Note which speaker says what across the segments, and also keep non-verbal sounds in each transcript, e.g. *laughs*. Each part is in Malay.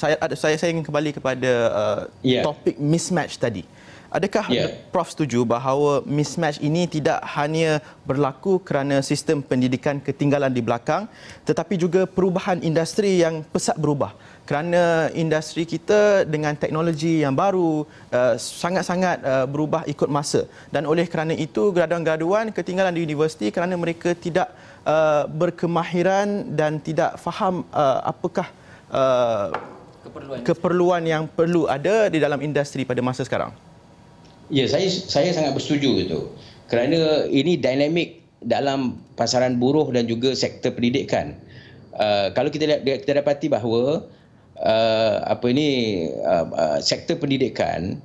Speaker 1: saya saya saya ingin kembali kepada uh, yeah. topik mismatch tadi. Adakah yeah. Prof setuju bahawa mismatch ini tidak hanya berlaku kerana sistem pendidikan ketinggalan di belakang tetapi juga perubahan industri yang pesat berubah kerana industri kita dengan teknologi yang baru uh, sangat-sangat uh, berubah ikut masa dan oleh kerana itu graduan-graduan ketinggalan di universiti kerana mereka tidak uh, berkemahiran dan tidak faham uh, apakah uh, keperluan, keperluan yang perlu ada di dalam industri pada masa sekarang.
Speaker 2: Ya, saya saya sangat bersetuju itu. Kerana ini dinamik dalam pasaran buruh dan juga sektor pendidikan. Uh, kalau kita kita dapati bahawa uh, apa ini uh, uh, sektor pendidikan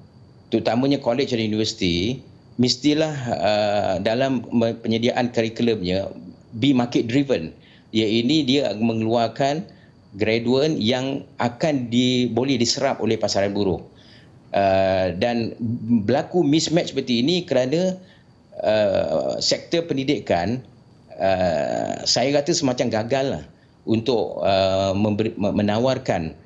Speaker 2: terutamanya college dan universiti mestilah uh, dalam penyediaan kurikulumnya be market driven. Ya ini dia mengeluarkan graduan yang akan di, boleh diserap oleh pasaran buruh. Uh, dan berlaku mismatch seperti ini kerana uh, sektor pendidikan uh, saya kata semacam gagal lah untuk uh, memberi, menawarkan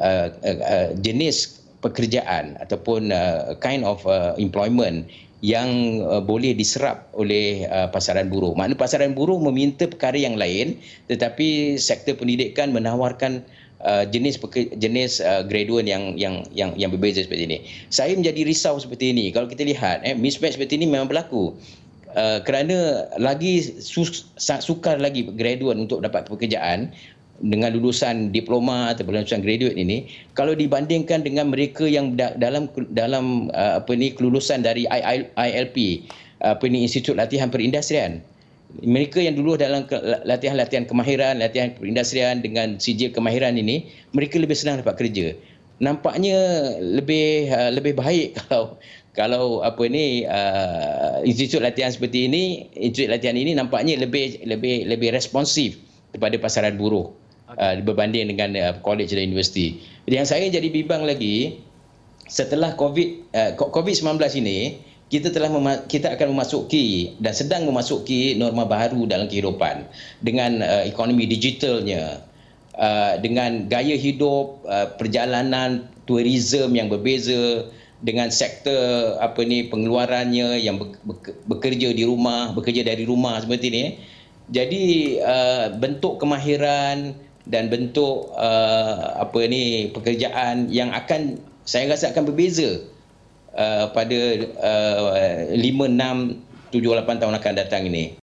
Speaker 2: uh, uh, uh, jenis pekerjaan ataupun uh, kind of uh, employment yang uh, boleh diserap oleh uh, pasaran buruh. Maknanya pasaran buruh meminta perkara yang lain tetapi sektor pendidikan menawarkan uh, jenis jenis uh, graduan yang yang yang yang berbeza seperti ini. Saya menjadi risau seperti ini. Kalau kita lihat eh mismatch seperti ini memang berlaku. Uh, kerana lagi sus, sukar lagi graduan untuk dapat pekerjaan dengan lulusan diploma atau lulusan graduate ini kalau dibandingkan dengan mereka yang da- dalam dalam uh, apa ni kelulusan dari ILP apa ni Institut Latihan Perindustrian mereka yang dulu dalam latihan-latihan kemahiran, latihan perindustrian dengan sijil kemahiran ini, mereka lebih senang dapat kerja. Nampaknya lebih uh, lebih baik *laughs* kalau kalau apa ni uh, institut latihan seperti ini, institut latihan ini nampaknya lebih lebih lebih responsif kepada pasaran buruh uh, berbanding dengan uh, college dan universiti. Yang saya jadi bimbang lagi setelah COVID uh, COVID-19 ini kita telah kita akan memasuki dan sedang memasuki norma baru dalam kehidupan dengan uh, ekonomi digitalnya uh, dengan gaya hidup uh, perjalanan tourism yang berbeza dengan sektor apa ni pengeluarannya yang bekerja di rumah bekerja dari rumah seperti ini jadi uh, bentuk kemahiran dan bentuk uh, apa ni pekerjaan yang akan saya rasa akan berbeza uh, pada uh, 5 6 7 8 tahun akan datang ini.